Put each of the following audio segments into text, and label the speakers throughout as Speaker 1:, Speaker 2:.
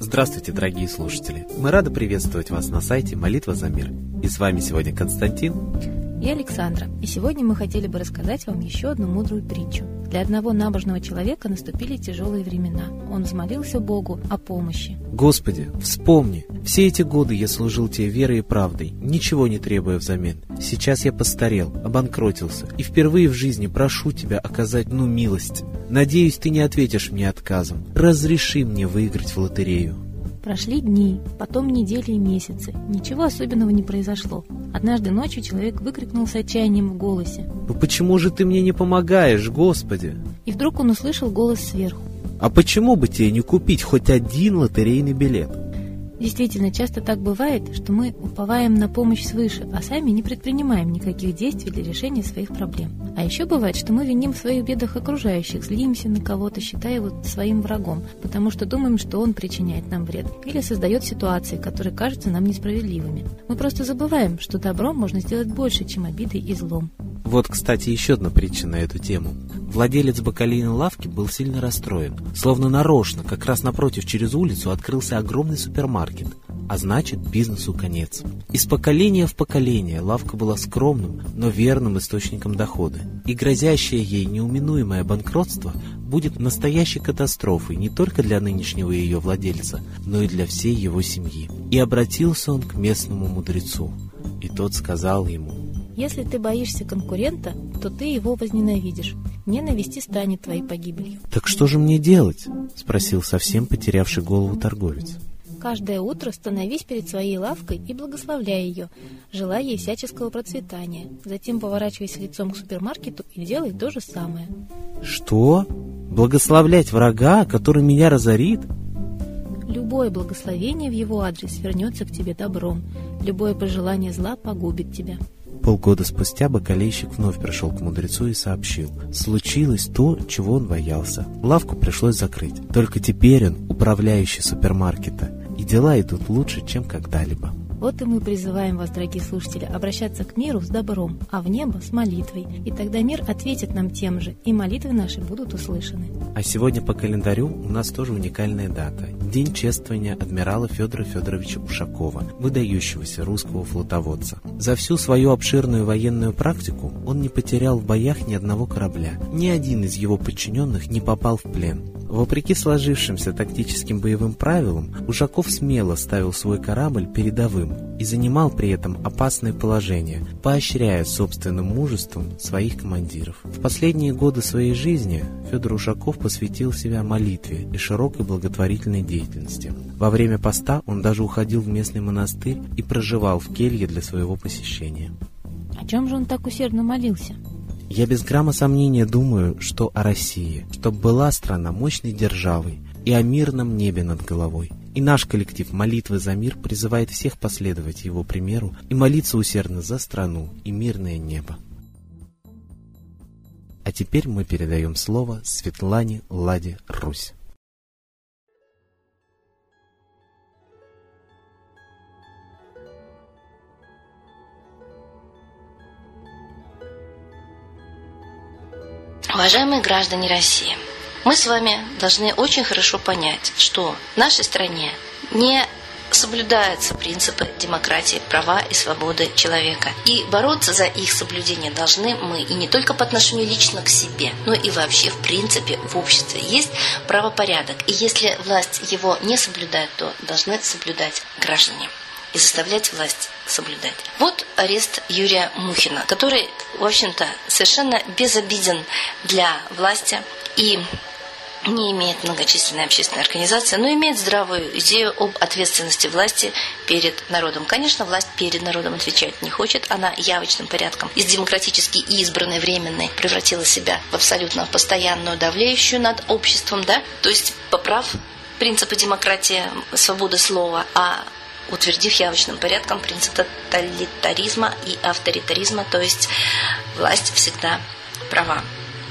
Speaker 1: Здравствуйте, дорогие слушатели! Мы рады приветствовать вас на сайте «Молитва за мир». И с вами сегодня Константин
Speaker 2: и Александра. И сегодня мы хотели бы рассказать вам еще одну мудрую притчу. Для одного набожного человека наступили тяжелые времена. Он взмолился Богу о помощи.
Speaker 1: Господи, вспомни, все эти годы я служил Тебе верой и правдой, ничего не требуя взамен. Сейчас я постарел, обанкротился, и впервые в жизни прошу Тебя оказать ну милость. Надеюсь, Ты не ответишь мне отказом. Разреши мне выиграть в лотерею.
Speaker 2: Прошли дни, потом недели и месяцы. Ничего особенного не произошло. Однажды ночью человек выкрикнул с отчаянием в голосе.
Speaker 1: «Ну почему же ты мне не помогаешь, Господи?»
Speaker 2: И вдруг он услышал голос сверху.
Speaker 1: «А почему бы тебе не купить хоть один лотерейный билет?»
Speaker 2: Действительно, часто так бывает, что мы уповаем на помощь свыше, а сами не предпринимаем никаких действий для решения своих проблем. А еще бывает, что мы виним в своих бедах окружающих, злимся на кого-то, считая его своим врагом, потому что думаем, что он причиняет нам вред или создает ситуации, которые кажутся нам несправедливыми. Мы просто забываем, что добром можно сделать больше, чем обидой и злом.
Speaker 1: Вот, кстати, еще одна притча на эту тему. Владелец бакалейной лавки был сильно расстроен. Словно нарочно, как раз напротив через улицу открылся огромный супермаркет. А значит, бизнесу конец. Из поколения в поколение лавка была скромным, но верным источником дохода. И грозящее ей неуминуемое банкротство будет настоящей катастрофой не только для нынешнего ее владельца, но и для всей его семьи. И обратился он к местному мудрецу. И тот сказал ему,
Speaker 2: если ты боишься конкурента, то ты его возненавидишь. Ненависти станет твоей погибелью.
Speaker 1: «Так что же мне делать?» — спросил совсем потерявший голову торговец.
Speaker 2: Каждое утро становись перед своей лавкой и благословляй ее, желая ей всяческого процветания. Затем поворачивайся лицом к супермаркету и делай то же самое.
Speaker 1: Что? Благословлять врага, который меня разорит?
Speaker 2: Любое благословение в его адрес вернется к тебе добром. Любое пожелание зла погубит тебя.
Speaker 1: Полгода спустя бакалейщик вновь пришел к мудрецу и сообщил. Случилось то, чего он боялся. Лавку пришлось закрыть. Только теперь он управляющий супермаркета. И дела идут лучше, чем когда-либо.
Speaker 2: Вот и мы призываем вас, дорогие слушатели, обращаться к миру с добром, а в небо с молитвой. И тогда мир ответит нам тем же, и молитвы наши будут услышаны.
Speaker 1: А сегодня по календарю у нас тоже уникальная дата. День чествования адмирала Федора Федоровича Ушакова, выдающегося русского флотоводца. За всю свою обширную военную практику он не потерял в боях ни одного корабля. Ни один из его подчиненных не попал в плен. Вопреки сложившимся тактическим боевым правилам, Ушаков смело ставил свой корабль передовым и занимал при этом опасное положение, поощряя собственным мужеством своих командиров. В последние годы своей жизни Федор Ушаков посвятил себя молитве и широкой благотворительной деятельности. Во время поста он даже уходил в местный монастырь и проживал в келье для своего посещения.
Speaker 2: О чем же он так усердно молился?
Speaker 1: Я без грамма сомнения думаю, что о России, чтобы была страна мощной державой и о мирном небе над головой. И наш коллектив «Молитвы за мир» призывает всех последовать его примеру и молиться усердно за страну и мирное небо. А теперь мы передаем слово Светлане Ладе Русь.
Speaker 3: Уважаемые граждане России, мы с вами должны очень хорошо понять, что в нашей стране не соблюдаются принципы демократии, права и свободы человека. И бороться за их соблюдение должны мы, и не только по отношению лично к себе, но и вообще в принципе в обществе. Есть правопорядок, и если власть его не соблюдает, то должны соблюдать граждане и заставлять власть соблюдать. Вот арест Юрия Мухина, который, в общем-то, совершенно безобиден для власти и не имеет многочисленной общественной организации, но имеет здравую идею об ответственности власти перед народом. Конечно, власть перед народом отвечать не хочет, она явочным порядком из демократически избранной временной превратила себя в абсолютно постоянную давлеющую над обществом, да, то есть поправ принципы демократии, свободы слова, а утвердив явочным порядком принцип тоталитаризма и авторитаризма, то есть власть всегда права.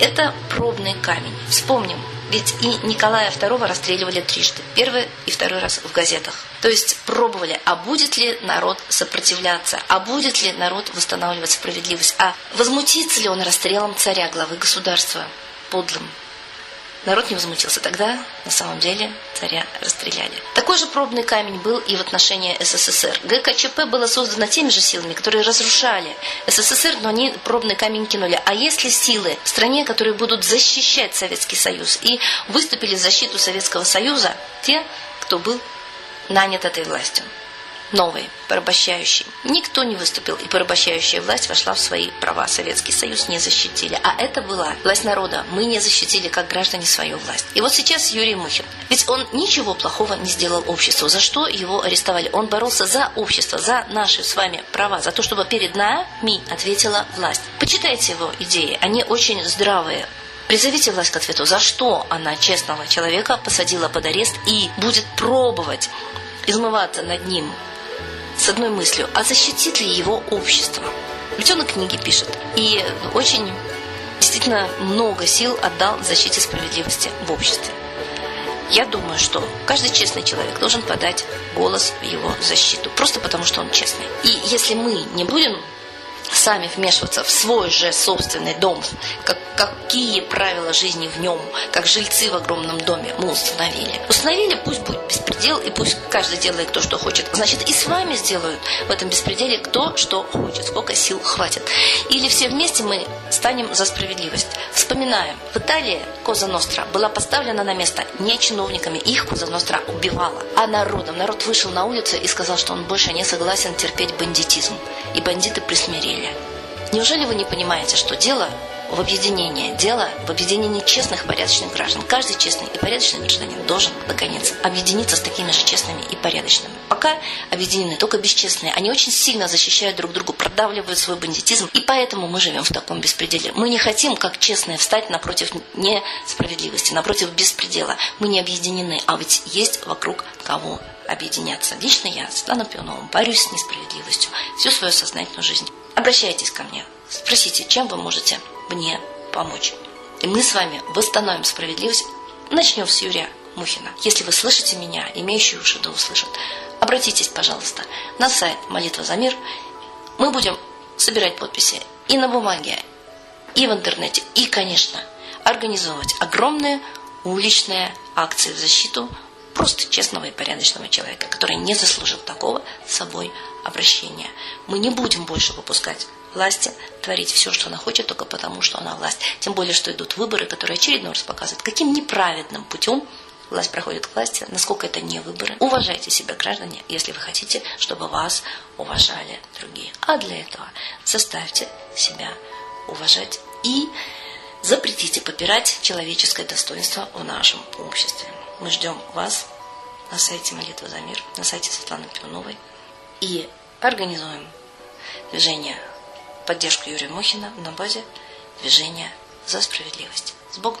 Speaker 3: Это пробный камень. Вспомним Ведь и Николая II расстреливали трижды. Первый и второй раз в газетах. То есть пробовали, а будет ли народ сопротивляться, а будет ли народ восстанавливать справедливость, а возмутится ли он расстрелом царя, главы государства, подлым. Народ не возмутился. Тогда, на самом деле, царя расстреляли. Такой же пробный камень был и в отношении СССР. ГКЧП было создано теми же силами, которые разрушали СССР, но они пробный камень кинули. А если силы в стране, которые будут защищать Советский Союз и выступили в защиту Советского Союза, те, кто был нанят этой властью новый, порабощающий. Никто не выступил, и порабощающая власть вошла в свои права. Советский Союз не защитили. А это была власть народа. Мы не защитили, как граждане, свою власть. И вот сейчас Юрий Мухин. Ведь он ничего плохого не сделал обществу. За что его арестовали? Он боролся за общество, за наши с вами права, за то, чтобы перед нами ответила власть. Почитайте его идеи. Они очень здравые. Призовите власть к ответу, за что она честного человека посадила под арест и будет пробовать измываться над ним с одной мыслью, а защитит ли его общество? Ведь он и книги пишет. И очень действительно много сил отдал защите справедливости в обществе. Я думаю, что каждый честный человек должен подать голос в его защиту, просто потому что он честный. И если мы не будем сами вмешиваться в свой же собственный дом, как, какие правила жизни в нем, как жильцы в огромном доме мы установили. Установили, пусть будет беспредел, и пусть каждый делает то, что хочет. Значит, и с вами сделают в этом беспределе кто что хочет, сколько сил хватит. Или все вместе мы станем за справедливость. Вспоминаем, в Италии Коза Ностра была поставлена на место не чиновниками, их Коза Ностра убивала, а народом. Народ вышел на улицу и сказал, что он больше не согласен терпеть бандитизм. И бандиты присмирели. Неужели вы не понимаете, что дело в объединении. Дело в объединении честных и порядочных граждан. Каждый честный и порядочный гражданин должен, наконец, объединиться с такими же честными и порядочными. Пока объединены только бесчестные. Они очень сильно защищают друг друга, продавливают свой бандитизм. И поэтому мы живем в таком беспределе. Мы не хотим, как честные, встать напротив несправедливости, напротив беспредела. Мы не объединены, а ведь есть вокруг кого объединяться. Лично я, Светлана Пионова, борюсь с несправедливостью всю свою сознательную жизнь. Обращайтесь ко мне, спросите, чем вы можете мне помочь. И мы с вами восстановим справедливость. Начнем с Юрия Мухина. Если вы слышите меня, имеющие уши да услышат, обратитесь, пожалуйста, на сайт «Молитва за мир». Мы будем собирать подписи и на бумаге, и в интернете, и, конечно, организовывать огромные уличные акции в защиту просто честного и порядочного человека, который не заслужил такого с собой обращения. Мы не будем больше выпускать власти творить все, что она хочет, только потому, что она власть. Тем более, что идут выборы, которые очередной раз показывают, каким неправедным путем власть проходит к власти, насколько это не выборы. Уважайте себя, граждане, если вы хотите, чтобы вас уважали другие. А для этого заставьте себя уважать и запретите попирать человеческое достоинство в нашем обществе. Мы ждем вас на сайте Молитва за мир, на сайте Светланы Пивновой и организуем движение поддержку Юрия Мухина на базе движения за справедливость. С Богом!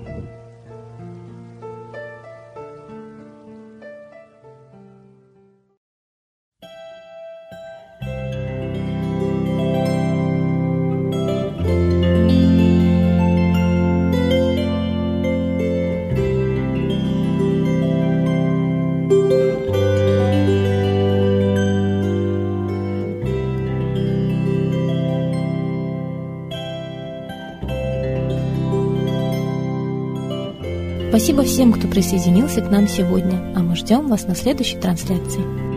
Speaker 2: Всем, кто присоединился к нам сегодня, а мы ждем вас на следующей трансляции.